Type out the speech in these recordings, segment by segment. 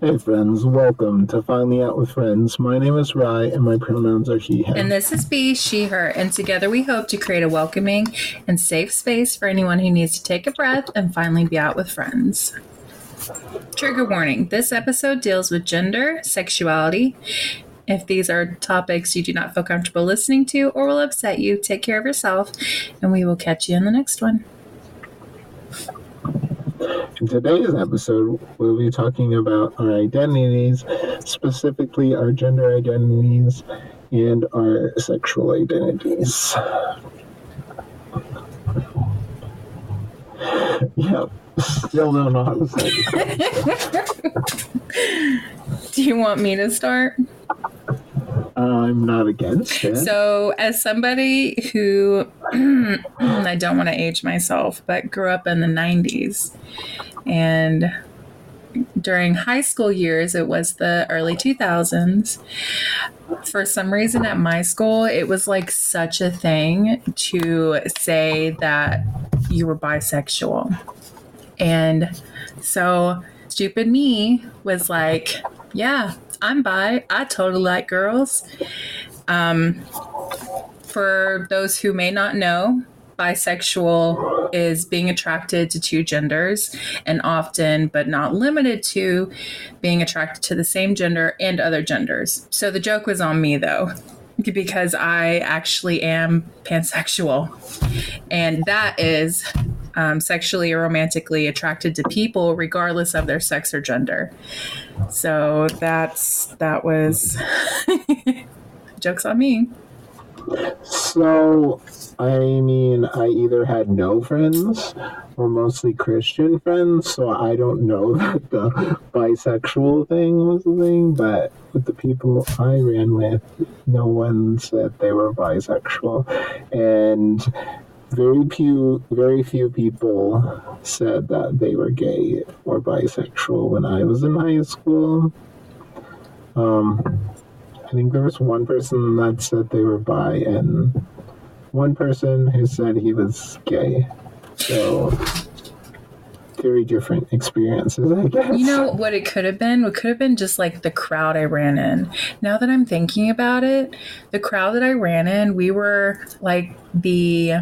Hey friends, welcome to Finally Out with Friends. My name is Rye and my pronouns are he, him. And this is Bea, she, her, and together we hope to create a welcoming and safe space for anyone who needs to take a breath and finally be out with friends. Trigger warning this episode deals with gender, sexuality. If these are topics you do not feel comfortable listening to or will upset you, take care of yourself, and we will catch you in the next one. In today's episode, we'll be talking about our identities, specifically our gender identities and our sexual identities. yeah, still don't know how to say it. Do you want me to start? I'm not against it. So, as somebody who I don't want to age myself, but grew up in the 90s, and during high school years, it was the early 2000s. For some reason at my school, it was like such a thing to say that you were bisexual. And so, stupid me was like, yeah, I'm bi. I totally like girls. Um, for those who may not know, bisexual is being attracted to two genders and often, but not limited to, being attracted to the same gender and other genders. So the joke was on me though. Because I actually am pansexual. And that is um, sexually or romantically attracted to people regardless of their sex or gender. So that's that was jokes on me. So, I mean, I either had no friends or mostly Christian friends, so I don't know that the bisexual thing was a thing, but with the people I ran with, no one said they were bisexual. And very few very few people said that they were gay or bisexual when I was in high school. Um, I think there was one person that said they were bi and one person who said he was gay. So very different experiences, I guess. You know what it could have been? What could have been just like the crowd I ran in. Now that I'm thinking about it, the crowd that I ran in, we were like the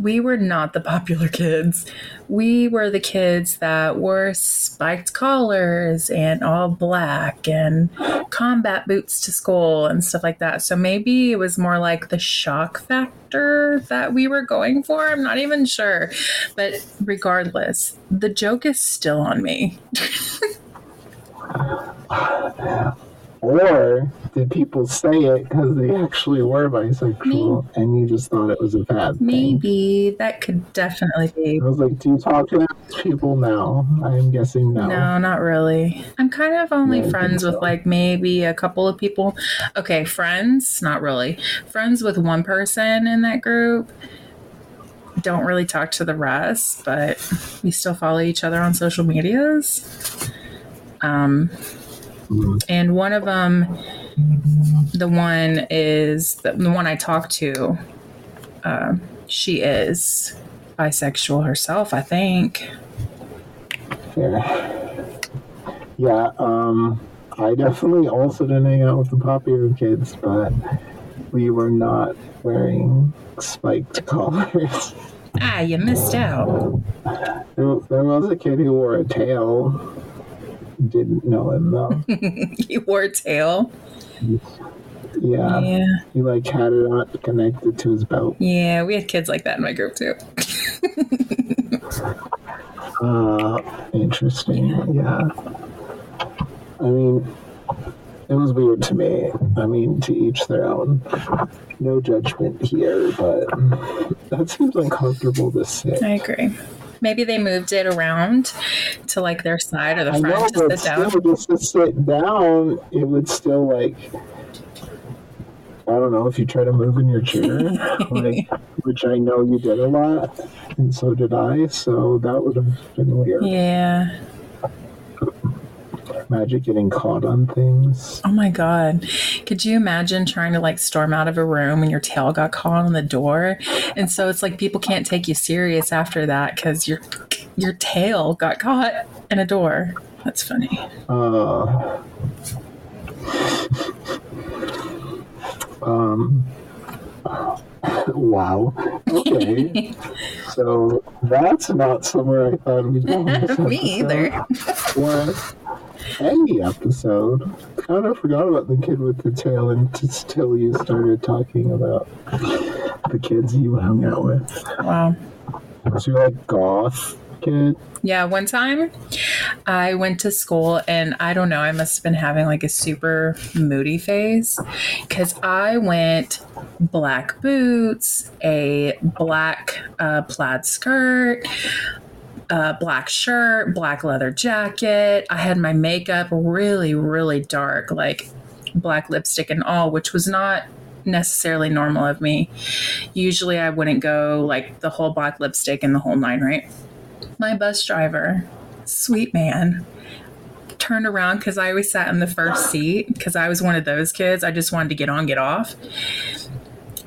we were not the popular kids. We were the kids that wore spiked collars and all black and combat boots to school and stuff like that. So maybe it was more like the shock factor that we were going for. I'm not even sure. But regardless, the joke is still on me. Or did people say it because they actually were bisexual Maybe. and you just thought it was a bad Maybe. That could definitely be. I was like, do you talk to people now? I'm guessing no. No, not really. I'm kind of only friends with like maybe a couple of people. Okay, friends, not really. Friends with one person in that group. Don't really talk to the rest, but we still follow each other on social medias. Um, and one of them, the one is the, the one I talked to. Uh, she is bisexual herself, I think. Yeah. Yeah. Um, I definitely also didn't hang out with the popular kids, but we were not wearing spiked collars. Ah, you missed out. There, there was a kid who wore a tail didn't know him though. he wore a tail. Yeah. Yeah. He like had it on connected to his belt. Yeah, we had kids like that in my group too. uh, interesting. Yeah. I mean, it was weird to me. I mean, to each their own. No judgment here, but that seems uncomfortable to say. I agree. Maybe they moved it around to like their side or the front know, to sit down. Just to sit down, it would still like I don't know if you try to move in your chair, like, which I know you did a lot, and so did I. So that would have been weird. Yeah. Magic getting caught on things. Oh my god. Could you imagine trying to like storm out of a room and your tail got caught on the door? And so it's like people can't take you serious after that cuz your your tail got caught in a door. That's funny. Uh, um, wow. Okay. so that's not somewhere I thought we'd go. Me either. Or any episode. I kind of forgot about the kid with the tail until you started talking about the kids you hung out with. Wow. Was you like goth kid? Yeah, one time I went to school and I don't know, I must have been having like a super moody phase because I went black boots, a black uh, plaid skirt, a black shirt, black leather jacket. I had my makeup really, really dark, like black lipstick and all, which was not necessarily normal of me. Usually I wouldn't go like the whole black lipstick and the whole nine, right? my bus driver, sweet man, turned around because I always sat in the first seat because I was one of those kids. I just wanted to get on, get off.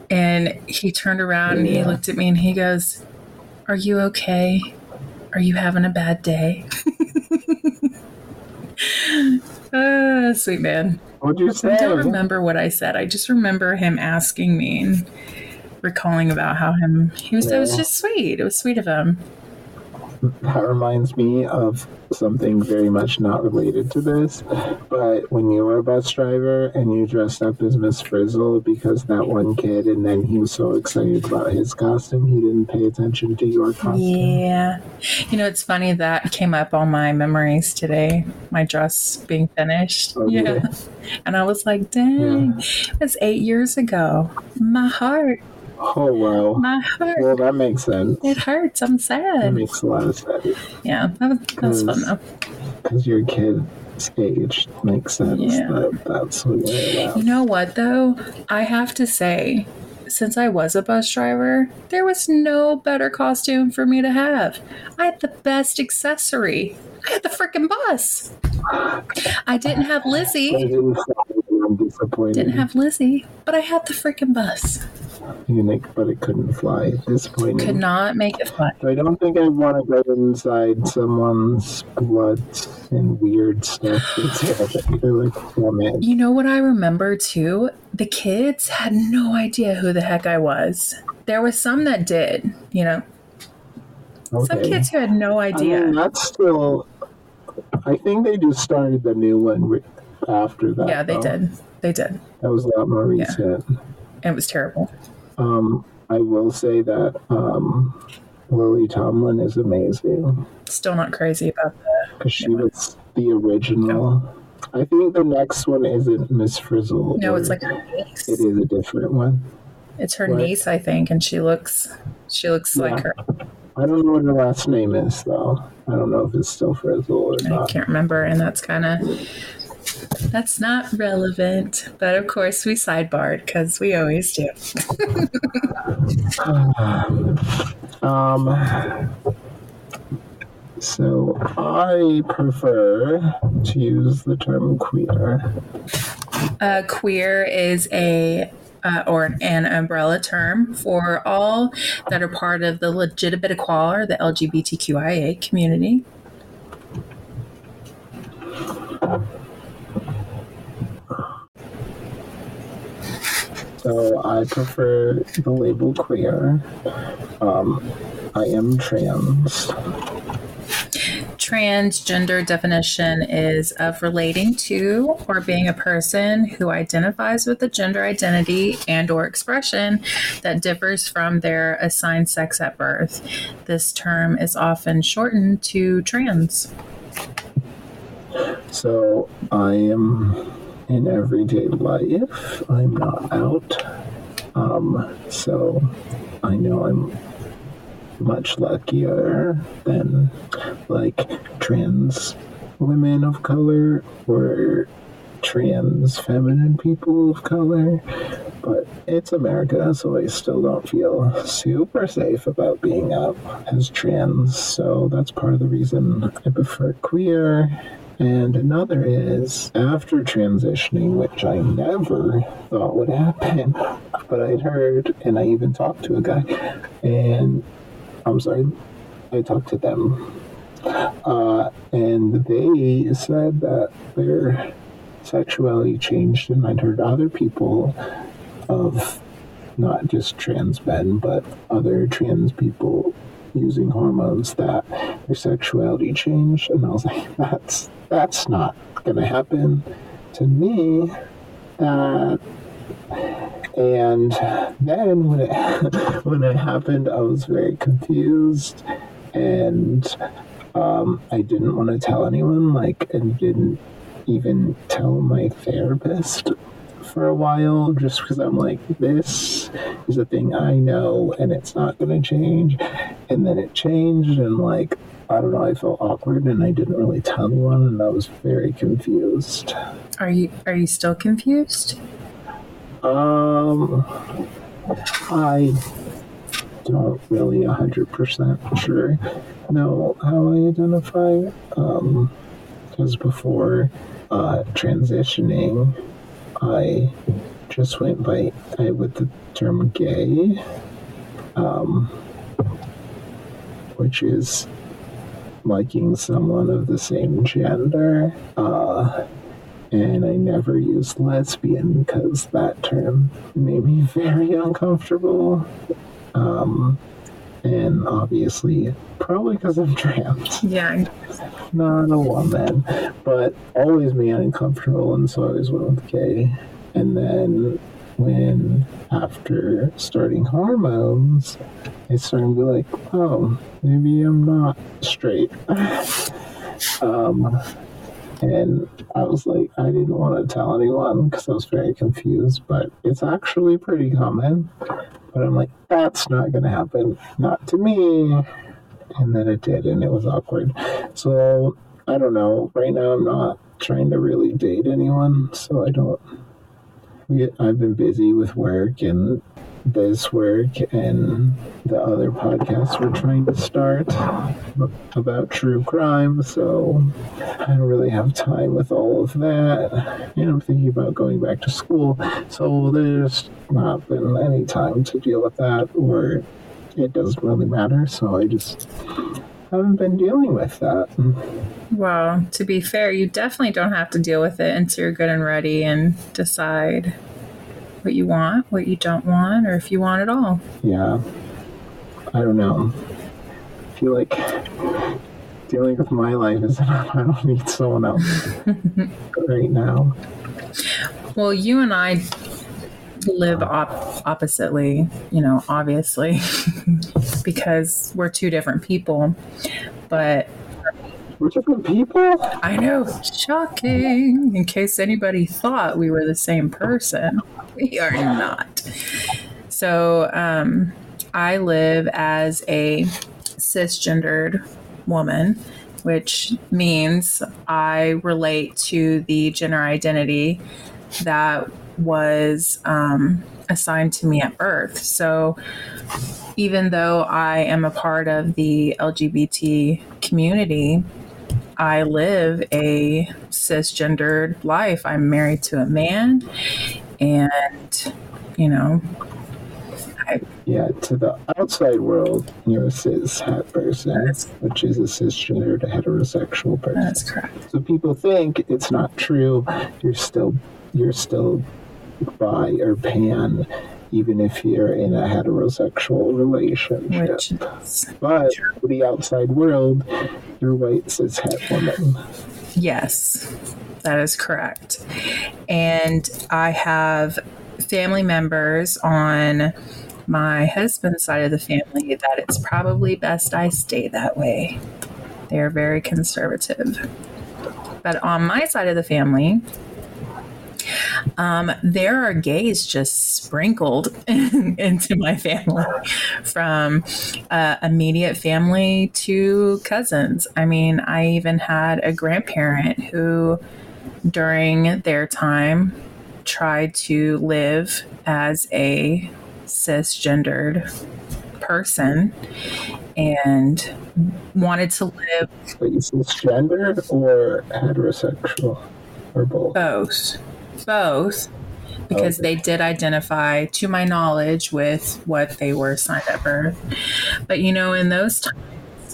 And he turned around and he looked at me and he goes, Are you okay? Are you having a bad day? Ah, sweet man. What'd you say? I don't remember what I said. I just remember him asking me and recalling about how him he was it was just sweet. It was sweet of him. That reminds me of something very much not related to this. But when you were a bus driver and you dressed up as Miss Frizzle because that one kid, and then he was so excited about his costume, he didn't pay attention to your costume. Yeah. You know, it's funny that came up on my memories today, my dress being finished. Oh, yeah. yeah. And I was like, dang, it was eight years ago. My heart, Oh, wow. my heart. Well, that makes sense. It hurts. I'm sad. That makes a lot of sense. Yeah, that was, that was fun though. Because your kid's age makes sense. Yeah. That, that's what You know what, though? I have to say, since I was a bus driver, there was no better costume for me to have. I had the best accessory. I had the freaking bus. I didn't have Lizzie. I didn't I'm disappointed. Didn't have Lizzie, but I had the freaking bus. Unique, but it couldn't fly. Disappointing. Could not make it fly. I don't think I want to go inside someone's blood and weird stuff. Like. You know what I remember too? The kids had no idea who the heck I was. There was some that did, you know, some kids who had no I idea. mean, that's still. I think they just started the new one after that. yeah, they though. did. They did. That was a lot more Yeah. recent. It was terrible. Um, I will say that um, Lily Tomlin is amazing Still not crazy about that. because she was the original. I think the next one isn't Miss Frizzle. No, it's like her niece. it is a different one. It's her niece, I think, and she looks she looks like her. I don't know what her last name is though. I don't know if it's still Frizzle or I not. can't remember, and that's kind of that's not relevant. But of course, we sidebarred because we always do. Um, so I prefer to use the term queer. Uh, queer is a uh, or an umbrella term for all that are part of the legitimate equality, the LGBTQIA community. So I prefer the label queer. Um, I am trans. Transgender definition is of relating to or being a person who identifies with a gender identity and or expression that differs from their assigned sex at birth. This term is often shortened to trans. So I am in everyday life. I'm not out. Um, so I know I'm much luckier than like trans women of color or trans feminine people of color. But it's America, so I still don't feel super safe about being out as trans. So that's part of the reason I prefer queer. And another is after transitioning, which I never thought would happen, but I'd heard, and I even talked to a guy, and I'm sorry, I talked to them. uh, and they said that their sexuality changed, and I'd heard other people of not just trans men, but other trans people using hormones that their sexuality changed, and I was like, that's that's not gonna happen to me. That and then when it when it happened, I was very confused, and um, I didn't want to tell anyone. Like, and didn't even tell my therapist for a while, just because I'm like, this is a thing I know, and it's not going to change. And then it changed, and like, I don't know, I felt awkward, and I didn't really tell anyone, and I was very confused. Are you are you still confused? Um, I don't really a hundred percent sure know how I identify. Um, because before uh, transitioning, I just went by I with the term gay, um, which is liking someone of the same gender. Uh, and I never used lesbian because that term made me very uncomfortable. Um, and obviously, probably because I'm trans, Yeah. not a woman, but always made uncomfortable, and so I always went with gay. And then when after starting hormones, I started to be like, oh, maybe I'm not straight. um, and I was like, I didn't want to tell anyone because I was very confused, but it's actually pretty common. But I'm like, that's not going to happen. Not to me. And then it did, and it was awkward. So I don't know. Right now, I'm not trying to really date anyone, so I don't. I've been busy with work and this work and the other podcasts we're trying to start about true crime, so I don't really have time with all of that. And I'm thinking about going back to school, so there's not been any time to deal with that, or it doesn't really matter, so I just haven't been dealing with that. Well, to be fair, you definitely don't have to deal with it until you're good and ready and decide what you want, what you don't want, or if you want it all. Yeah, I don't know. I feel like dealing with my life is enough. I don't need someone else right now. Well, you and I live op- oppositely, you know, obviously, because we're two different people. But We're different people. I know, shocking. In case anybody thought we were the same person, we are not. So, um, I live as a cisgendered woman, which means I relate to the gender identity that was um, assigned to me at birth. So, even though I am a part of the LGBT community, I live a cisgendered life. I'm married to a man, and you know, Yeah, to the outside world, you're a cis het person, which is a cisgendered heterosexual person. that's correct. So people think it's not true. You're still you're still bi or pan, even if you're in a heterosexual relationship. But to the outside world, you're white cis het woman. yes, that is correct. And I have family members on my husband's side of the family that it's probably best I stay that way. They are very conservative. But on my side of the family, um, there are gays just sprinkled into my family from uh, immediate family to cousins. I mean, I even had a grandparent who, during their time, tried to live as a cisgendered person and wanted to live you cisgender or heterosexual or both? both both because Okay. they did identify to my knowledge with what they were assigned at birth but you know in those times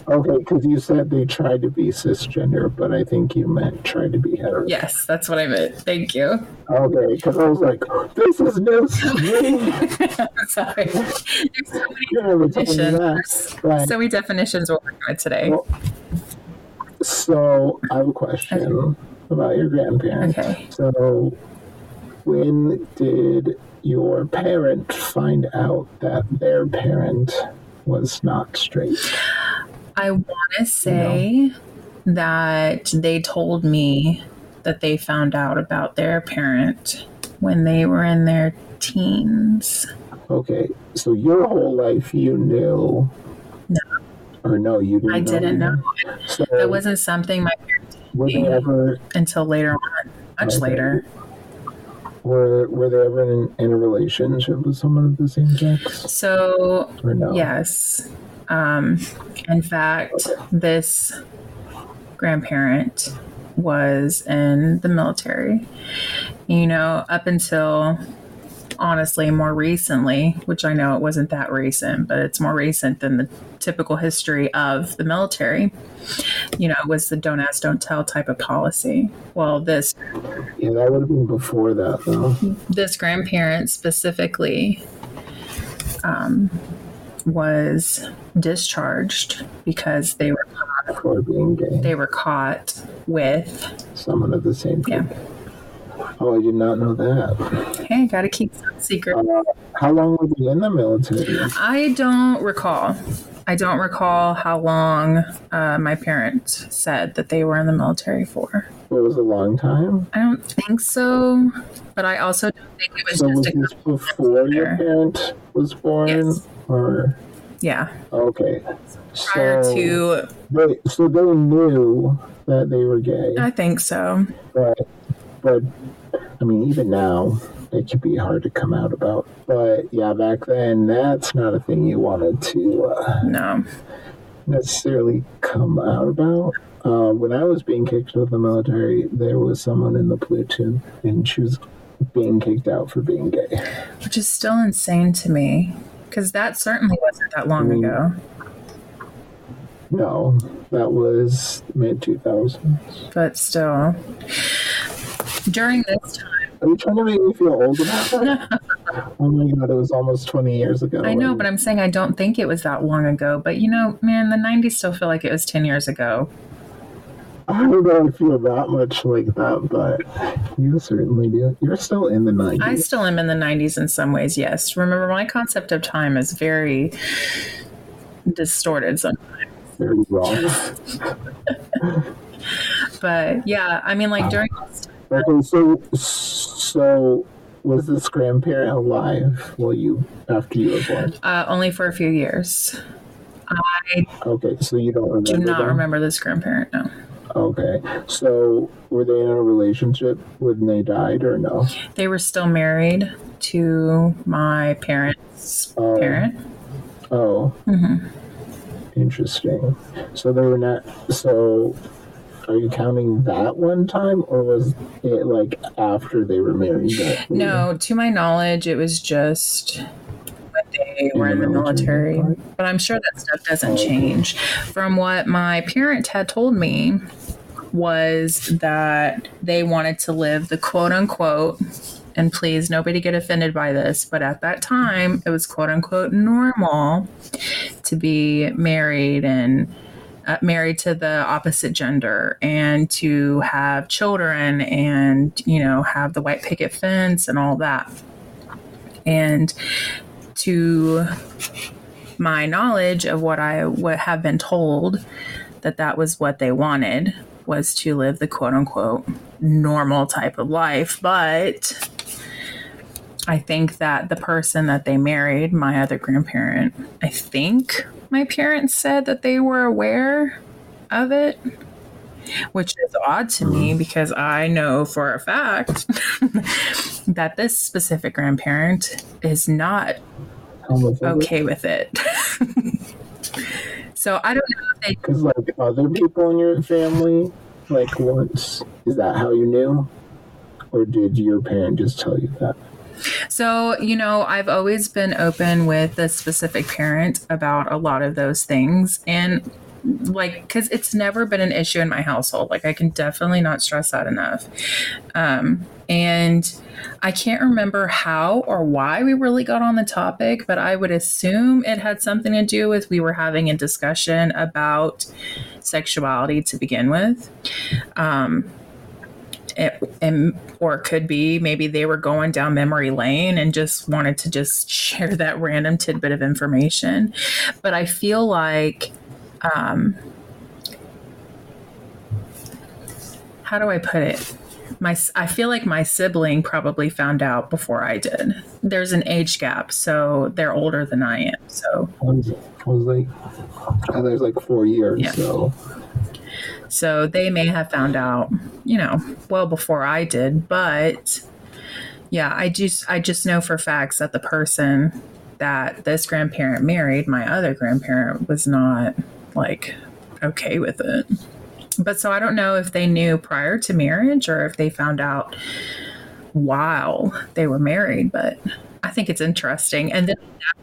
Okay, because you said they tried to be cisgender, but I think you meant tried to be hetero. Yes, that's what I meant. Thank you. Okay, because I was like, this is no sorry. There's so many You never told me that. definitions. Right. So many definitions we're working with today. Well, So I have a question about your grandparents. Okay. So when did your parent find out that their parent was not straight? I want to say that they told me that they found out about their parent when they were in their teens. Okay, so your whole life you knew. No. Or no, you didn't. I didn't know. So That wasn't something my parents were ever until later on, much Okay. later. Were were they ever in, in a relationship with someone of the same sex So no? Yes. Um, in fact, this grandparent was in the military. You know, up until honestly more recently, which I know it wasn't that recent, but it's more recent than the typical history of the military. You know, it was the don't ask, don't tell type of policy. Well, this Yeah, that would have been before that though. this grandparent specifically um, was discharged because they were gay. they were caught with Someone of the same Yeah. Oh, I did not know that. hey gotta keep some secret Uh, how long were they in the military? i don't recall i don't recall how long uh, my parents said that they were in the military for It was a long time? i don't think so but i also don't think it was So was just a this before your parent was born? Yes. Or yeah okay. prior so to they so they knew that they were gay. i think so but but I mean, even now, it could be hard to come out about. But yeah, back then, that's not a thing you wanted to uh, no necessarily come out about. Uh, when I was being kicked out of the military, there was someone in the platoon, and she was being kicked out for being gay. which is still insane to me because that certainly wasn't that long Mm. ago No, that was mid 2000s. but still during this time Are you trying to make me feel old about that? oh my god, it was almost 20 years ago. i know but i'm saying i don't think it was that long ago but you know man the 90s still feel like it was 10 years ago I don't know if feel that much like that, but you certainly do. You're still in the 90s. i still am in the 90s in some ways yes remember my concept of time is very distorted sometimes Very wrong. but yeah i mean like during okay, so so was this grandparent alive while you after you were born? uh, only for a few years i Okay, so you don't remember. do not them? remember this grandparent no Okay, so were they in a relationship when they died or no? They were still married to my parents' Oh. parent. Oh, Mm-hmm. interesting. So they were not. So are you counting that one time, or was it like after they were married? No, to my knowledge, it was just when they were in the military. But I'm sure that stuff doesn't oh, change. From what my parent had told me, was that they wanted to live the quote unquote, and please nobody get offended by this, but at that time it was quote unquote normal to be married and uh, married to the opposite gender and to have children and you know have the white picket fence and all that. And to my knowledge of what i would have been told that that was what they wanted was to live the quote unquote normal type of life. But I think that the person that they married, my other grandparent, I think my parents said that they were aware of it, which is odd to me mm. because I know for a fact that this specific grandparent is not okay with it. so I don't know if they Because like other people in your family, like once, is that how you knew, or did your parent just tell you that? So, you know, I've always been open with the specific parent about a lot of those things. And like because it's never been an issue in my household. Like i can definitely not stress that enough. Um and i can't remember how or why we really got on the topic but i would assume it had something to do with we were having a discussion about sexuality to begin with. Um it, and or it could be maybe they were going down memory lane and just wanted to just share that random tidbit of information. But i feel like um how do i put it? My i feel like my sibling probably found out before i did. There's an age gap so they're older than i am so. I was, I was like, there's like four years, Yeah. so So they may have found out, you know, well before I did, but yeah, I just I just know for facts that the person that this grandparent married, my other grandparent was not like okay with it. But so I don't know if they knew prior to marriage or if they found out while they were married, but I think it's interesting. And then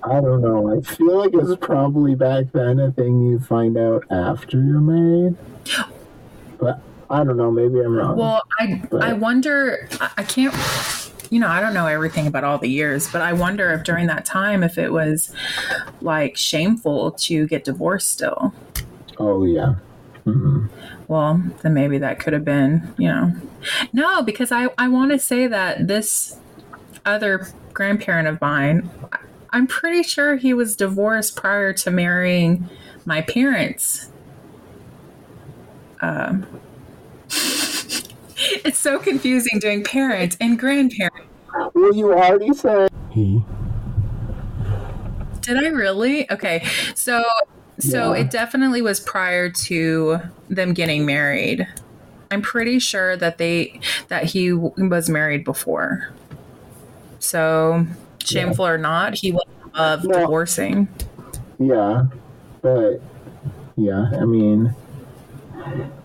I don't know. I feel like it's probably back then a thing you find out after you're married. But I don't know. Maybe I'm wrong. Well, I I wonder. I can't. You know, I don't know everything about all the years, but I wonder if during that time, if it was like shameful to get divorced still. oh yeah. hmm Well, then maybe that could have been, you know, no, because I I want to say that this other grandparent of mine, I- I'm pretty sure he was divorced prior to marrying my parents. Um, it's so confusing doing parents and grandparents. Well, you already said he. Did I really? Okay. So so Yeah. it definitely was prior to them getting married. I'm pretty sure that they that he was married before. So shameful or not, he was above No. divorcing. Yeah, but yeah, I mean,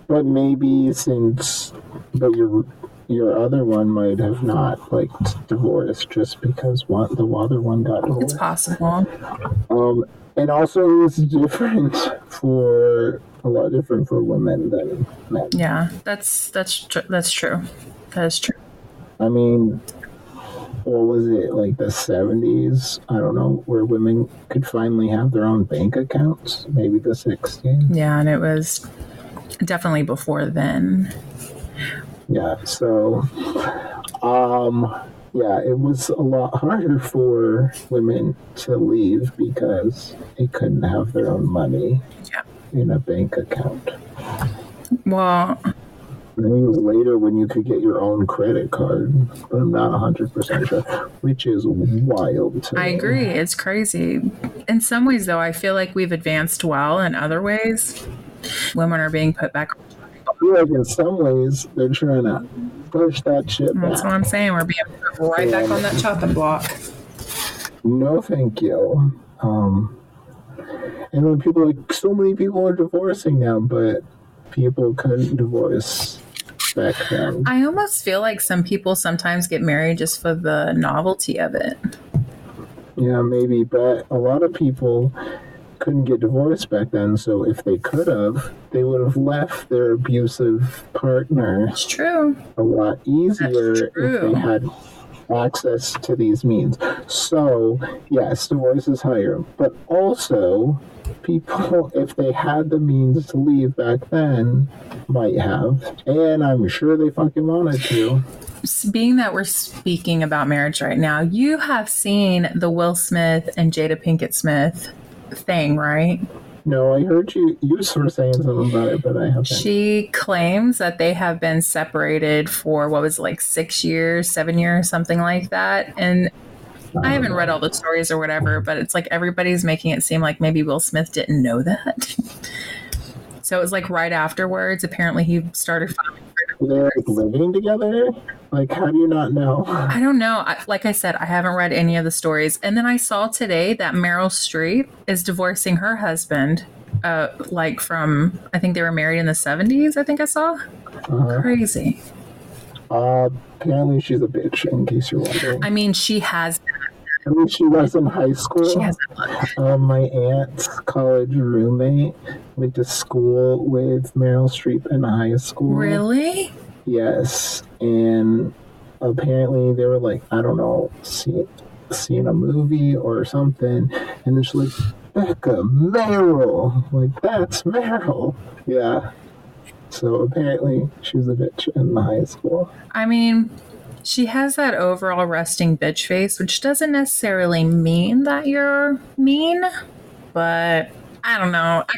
but maybe since, but your your other one might have not like divorced just because one the other one got It's possible. Um, and also it was different for a lot different for women than men. Yeah, that's that's tr- that's true. That is true. I mean, what was it like the seventies? I don't know where women could finally have their own bank accounts. Maybe the sixties. Yeah, and it was definitely before then. Yeah, so um yeah, it was a lot harder for women to leave because they couldn't have their own money Yeah. in a bank account. Well, I think it was later when you could get your own credit card, but I'm not 100% sure, which is wild to I me. agree. It's crazy. In some ways, though, I feel like we've advanced well. In other ways, women are being put back. I feel like in some ways they're trying to push that shit That's what. I'm saying. We're being put right back on that chopping block. No, thank you. Um, and when people like so many people are divorcing now, but people couldn't divorce I almost feel like some people sometimes get married just for the novelty of it. Yeah, maybe, but a lot of people couldn't get divorced back then. So if they could have, they would have left their abusive partner It's true. a lot easier if they had access to these means. So, yes, divorce is higher, but also people, if they had the means to leave back then, might have, and I'm sure they fucking wanted to. Being that we're speaking about marriage right now, you have seen the Will Smith and Jada Pinkett Smith thing, right? No, I heard you. You were saying something about it, but I haven't. She claims that they have been separated for what was like six years, seven years, something like that. And I haven't read all the stories or whatever, but it's like everybody's making it seem like maybe Will Smith didn't know that. so it was like right afterwards. Apparently, he started filing They're like living together. Like, how do you not know? I don't know. I, like I said, I haven't read any of the stories. And then I saw today that Meryl Streep is divorcing her husband. Uh, like from, I think they were married in the 70s, I think I saw. Uh, Crazy. Uh, apparently, she's a bitch. In case you're wondering. I mean, she has I mean, she was in high school. She has. Um, my aunt's college roommate went to school with Meryl Streep in high school. Really? Yes, and apparently they were like, I don't know, see, seeing a movie or something, and then she's like, Becca, Meryl, like that's Meryl. Yeah. So apparently she was a bitch in the high school. I mean, she has that overall resting bitch face, which doesn't necessarily mean that you're mean, but I don't know. I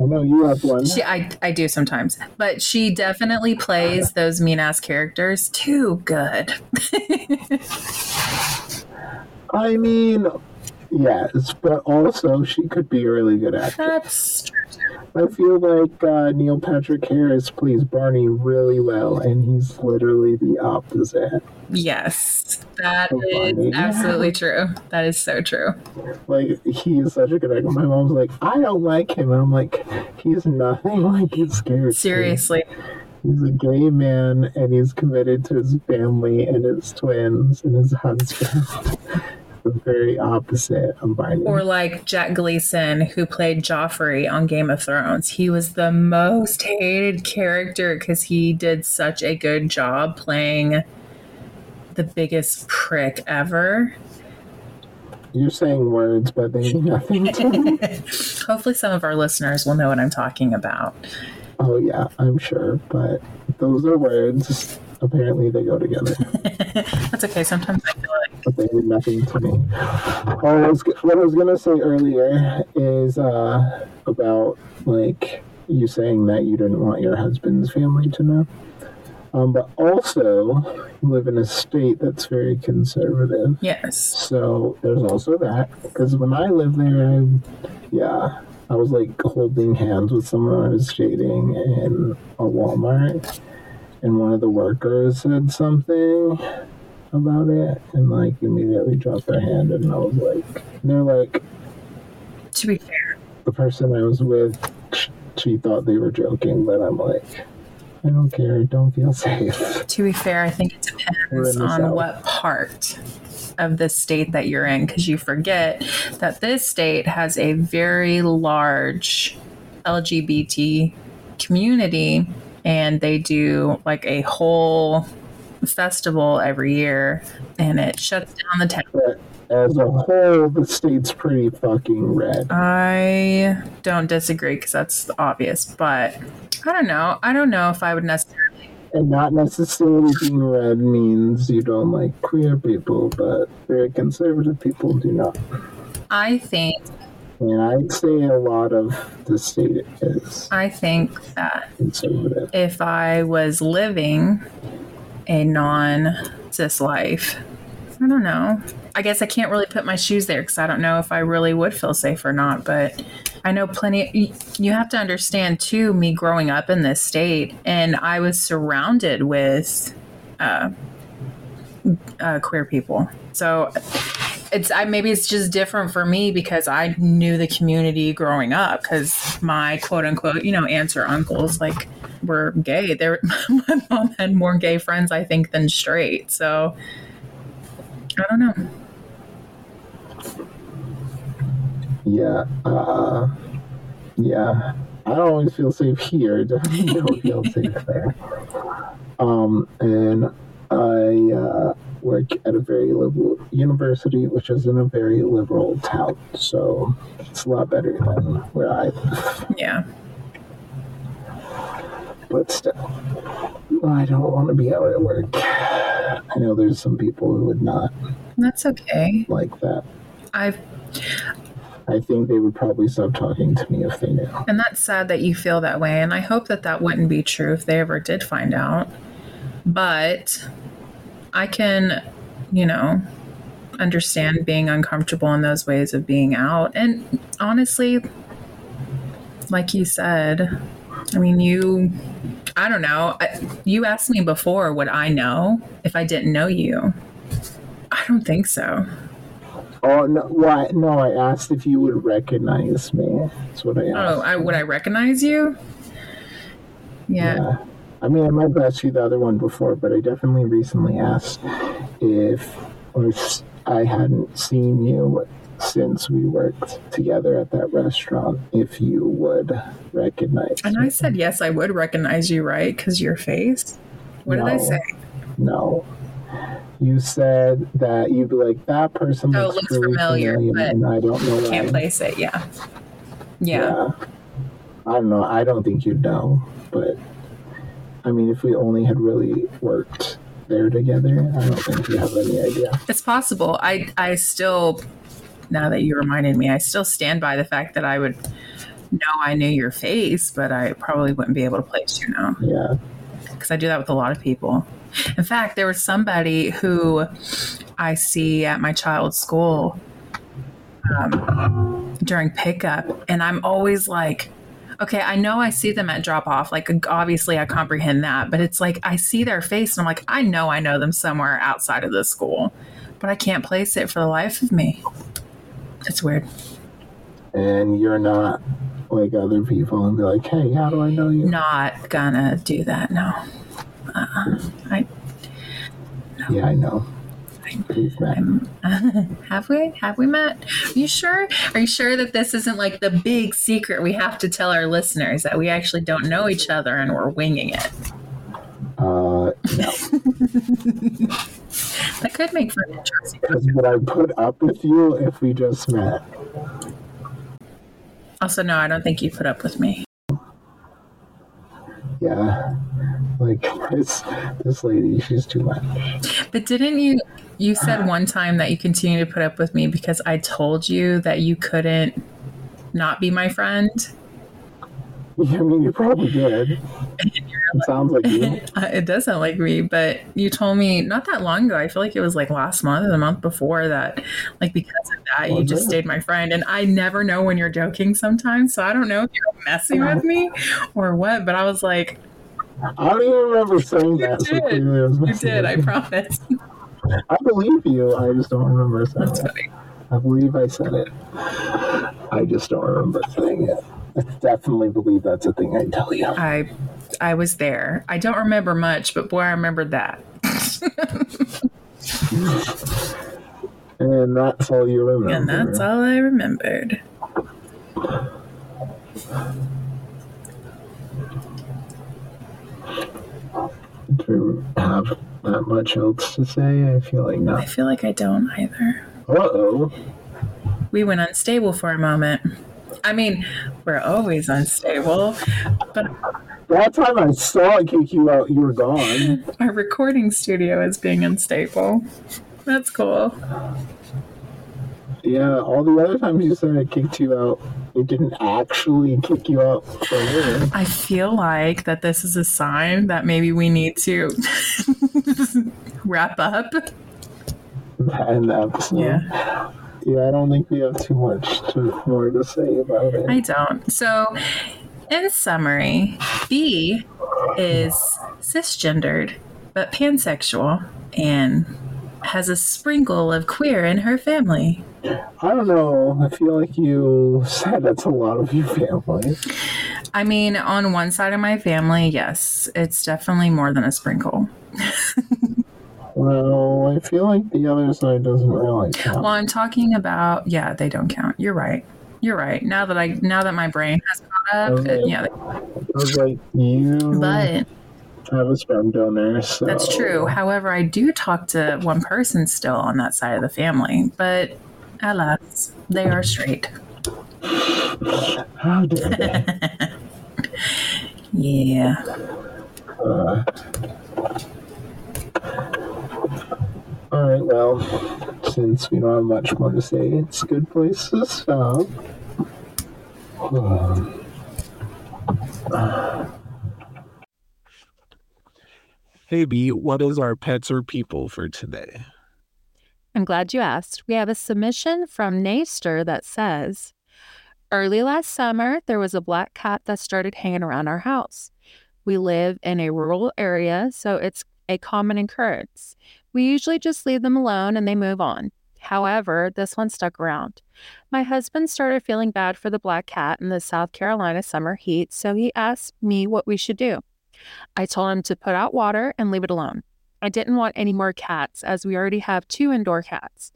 I know you have one. She, I, I do sometimes, but she definitely plays those mean ass characters too good. I mean, yes, but also she could be a really good actor. That's true. I feel like uh, Neil Patrick Harris plays Barney really well, and he's literally the opposite. Yes, that is is absolutely true. That is so true. Like he's such a good actor. My mom's like, I don't like him, and I'm like, he's nothing like his character. Seriously. he's a gay man, and he's committed to his family and his twins and his husband. the very opposite of Barney. Or like Jack Gleeson, who played Joffrey on Game of Thrones. He was the most hated character because he did such a good job playing the biggest prick ever. You're saying words, but they mean nothing to me. Hopefully, some of our listeners will know what I'm talking about. Oh yeah, I'm sure, but those are words. Apparently, they go together, That's okay. Sometimes I feel like but they mean nothing to me. I was, what I was gonna say earlier is uh, about like you saying that you didn't want your husband's family to know, um, but also you live in a state that's very conservative. yes. So there's also that because when I lived there, I, yeah, I was like holding hands with someone I was dating in a Walmart, and one of the workers said something about it, and like immediately dropped their hand, and I was like, they're like, To be fair, the person I was with, she thought they were joking, but I'm like, I don't care, don't feel safe. to be fair, I think it depends on South. what part of the state that you're in, because you forget that this state has a very large LGBT community, and they do like a whole festival every year, and it shuts down the town. As a whole, the state's pretty fucking red. I don't disagree because that's obvious, but I don't know. I don't know if I would necessarily. And not necessarily being red means you don't like queer people, but very conservative people do not. I think And I'd say a lot of the state is I think that if I was living a non cis life, I don't know. I guess I can't really put my shoes there because I don't know if I really would feel safe or not. But I know plenty. You have to understand too. Me growing up in this state, and I was surrounded with uh, uh, queer people. So it's I maybe it's just different for me because I knew the community growing up because my quote unquote you know aunts or uncles like were gay. They were, my mom had more gay friends I think than straight. So I don't know. Yeah. Uh, yeah. I don't always feel safe here. Definitely don't feel safe there. Um, and I uh, work at a very liberal university, which is in a very liberal town. So it's a lot better than where I live. Yeah. But still, I don't want to be out at work. I know there's some people who would not That's okay. like that. I've I think they would probably stop talking to me if they knew. and that's sad that you feel that way and I hope that that wouldn't be true if they ever did find out. But I can, you know, understand being uncomfortable in those ways of being out. And honestly, like you said, I mean, you, I don't know. I, you asked me before, would I know if I didn't know you? I don't think so. Oh no! Why? No, I asked if you would recognize me. That's what I oh, asked. Oh, I, would I recognize you? Yeah. Yeah. I mean, I might have asked you the other one before, but I definitely recently asked if, or s- I hadn't seen you since we worked together at that restaurant, if you would recognize And. I said, yes, I would recognize you, right? Because your face. What did I say? No. You said that you'd be like, that person Oh, looks, looks really familiar, familiar, but I don't know why. Can't place it. Yeah. Yeah. I don't know. I don't think you'd know, but I mean, if we only had really worked there together, I don't think you have any idea. It's possible. I I still now that you reminded me, I still stand by the fact that I would know I knew your face, but I probably wouldn't be able to place you now Yeah. because I do that with a lot of people. In fact, there was somebody who I see at my child's school um, during pickup, and I'm always like, okay, I know I see them at drop off. Like, obviously, I comprehend that, but it's like I see their face, and I'm like, I know I know them somewhere outside of the school, but I can't place it for the life of me. It's weird. And you're not like other people and be like, hey, how do I know you? Not gonna do that. No. Uh-uh. I Yeah, I know. Have we have we met? Are you sure? Are you sure that this isn't like the big secret we have to tell our listeners that we actually don't know each other and we're winging it? Uh, no. That could make for interesting. Because would I put up with you if we just met? Also, no, I don't think you put up with me. Yeah. Like this, this lady, she's too much. But didn't you? You said one time that you continue to put up with me because I told you that you couldn't not be my friend. I mean, you probably did. It sounds like you. Uh, it does sound like me, but you told me not that long ago. I feel like it was like last month or the month before that, like because of that, you just it? stayed my friend. And I never know when you're joking sometimes, so I don't know if you're messing with me or what. But I was like, I don't even remember saying You that. did. you did, I promise. I believe you. I just don't remember saying That's it. funny. I believe I said it. I just don't remember saying it. I definitely believe that's a thing I tell you. I, I was there. I don't remember much, but boy, I remembered that. And that's all you remember. And that's all I remembered. Do you have that much else to say? I feel like no I feel like I don't either. Uh oh. We went unstable for a moment. I mean, we're always unstable, but That time I saw it kick you out, you were gone. our recording studio is being unstable. That's cool. Yeah, all the other times you said I kicked you out, it didn't actually kick you out for. I feel like that this is a sign that maybe we need to wrap up. And episode. Yeah. Yeah, I don't think we have too much to, more to say about it. I don't. So, in summary, Bea is cisgendered but pansexual and has a sprinkle of queer in her family. I don't know. I feel like you said that's a lot of your family. I mean, on one side of my family, yes, it's definitely more than a sprinkle. Well, I feel like the other side doesn't really count. Well, I'm talking about yeah, they don't count. You're right. You're right. Now that I now that my brain has caught up, Okay. it- yeah, I was like, you but I have a sperm donor, so that's true. However, I do talk to one person still on that side of the family, but alas, they are straight. How dare they? Yeah. Uh, all right. Well, since we don't have much more to say, it's a good place to stop. Um, Hey Bea, what is our pets or people for today? I'm glad you asked. We have a submission from Naster that says Early last summer, there was a black cat that started hanging around our house. We live in a rural area, so it's a common occurrence. We usually just leave them alone and they move on. However, this one stuck around. My husband started feeling bad for the black cat in the South Carolina summer heat, so he asked me what we should do. I told him to put out water and leave it alone. I didn't want any more cats as we already have two indoor cats.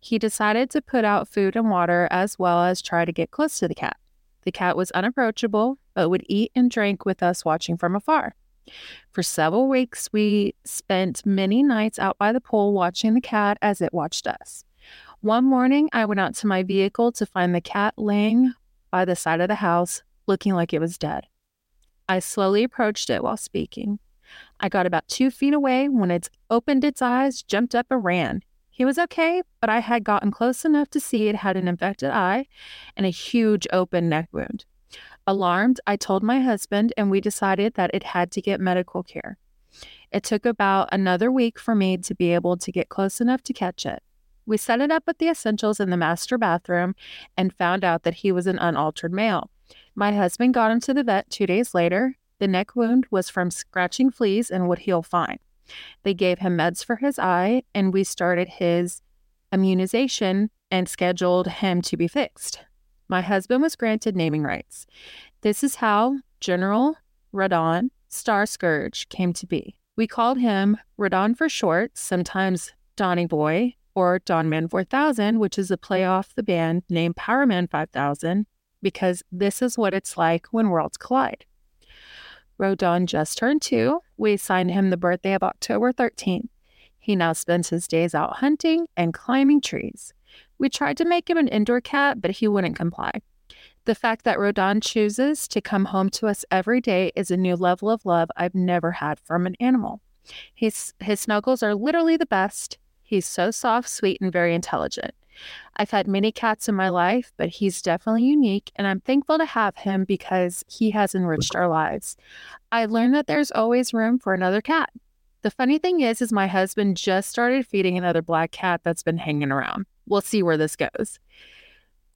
He decided to put out food and water as well as try to get close to the cat. The cat was unapproachable, but would eat and drink with us watching from afar. For several weeks, we spent many nights out by the pool watching the cat as it watched us. One morning, I went out to my vehicle to find the cat laying by the side of the house, looking like it was dead. I slowly approached it while speaking. I got about two feet away when it opened its eyes, jumped up, and ran. He was okay, but I had gotten close enough to see it had an infected eye and a huge open neck wound. Alarmed, I told my husband, and we decided that it had to get medical care. It took about another week for me to be able to get close enough to catch it. We set it up with the essentials in the master bathroom and found out that he was an unaltered male. My husband got him to the vet two days later. The neck wound was from scratching fleas and would heal fine. They gave him meds for his eye, and we started his immunization and scheduled him to be fixed. My husband was granted naming rights. This is how General Radon Star Scourge came to be. We called him Radon for short, sometimes Donny Boy, or Don Man 4000, which is a play off the band name Powerman 5000, because this is what it's like when worlds collide. Rodon just turned two. We assigned him the birthday of October 13th. He now spends his days out hunting and climbing trees. We tried to make him an indoor cat, but he wouldn't comply. The fact that Rodon chooses to come home to us every day is a new level of love I've never had from an animal. His, his snuggles are literally the best. He's so soft, sweet, and very intelligent. I've had many cats in my life, but he's definitely unique, and I'm thankful to have him because he has enriched our lives. I learned that there's always room for another cat. The funny thing is, is my husband just started feeding another black cat that's been hanging around. We'll see where this goes.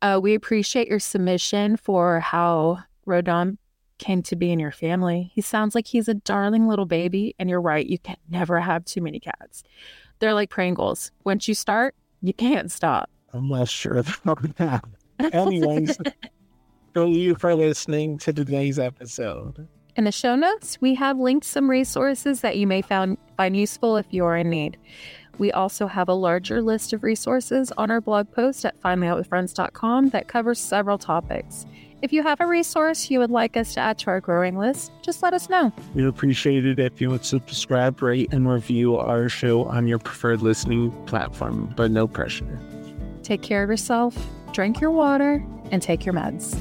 Uh, we appreciate your submission for how Rodon came to be in your family. He sounds like he's a darling little baby, and you're right, you can never have too many cats. They're like Pringles. Once you start, you can't stop. I'm less sure about that. Anyways, thank you for listening to today's episode. In the show notes, we have linked some resources that you may found, find useful if you are in need. We also have a larger list of resources on our blog post at finallyoutwithfriends.com that covers several topics. If you have a resource you would like us to add to our growing list, just let us know. We'd appreciate it if you would subscribe, rate, and review our show on your preferred listening platform, but no pressure. Take care of yourself, drink your water, and take your meds.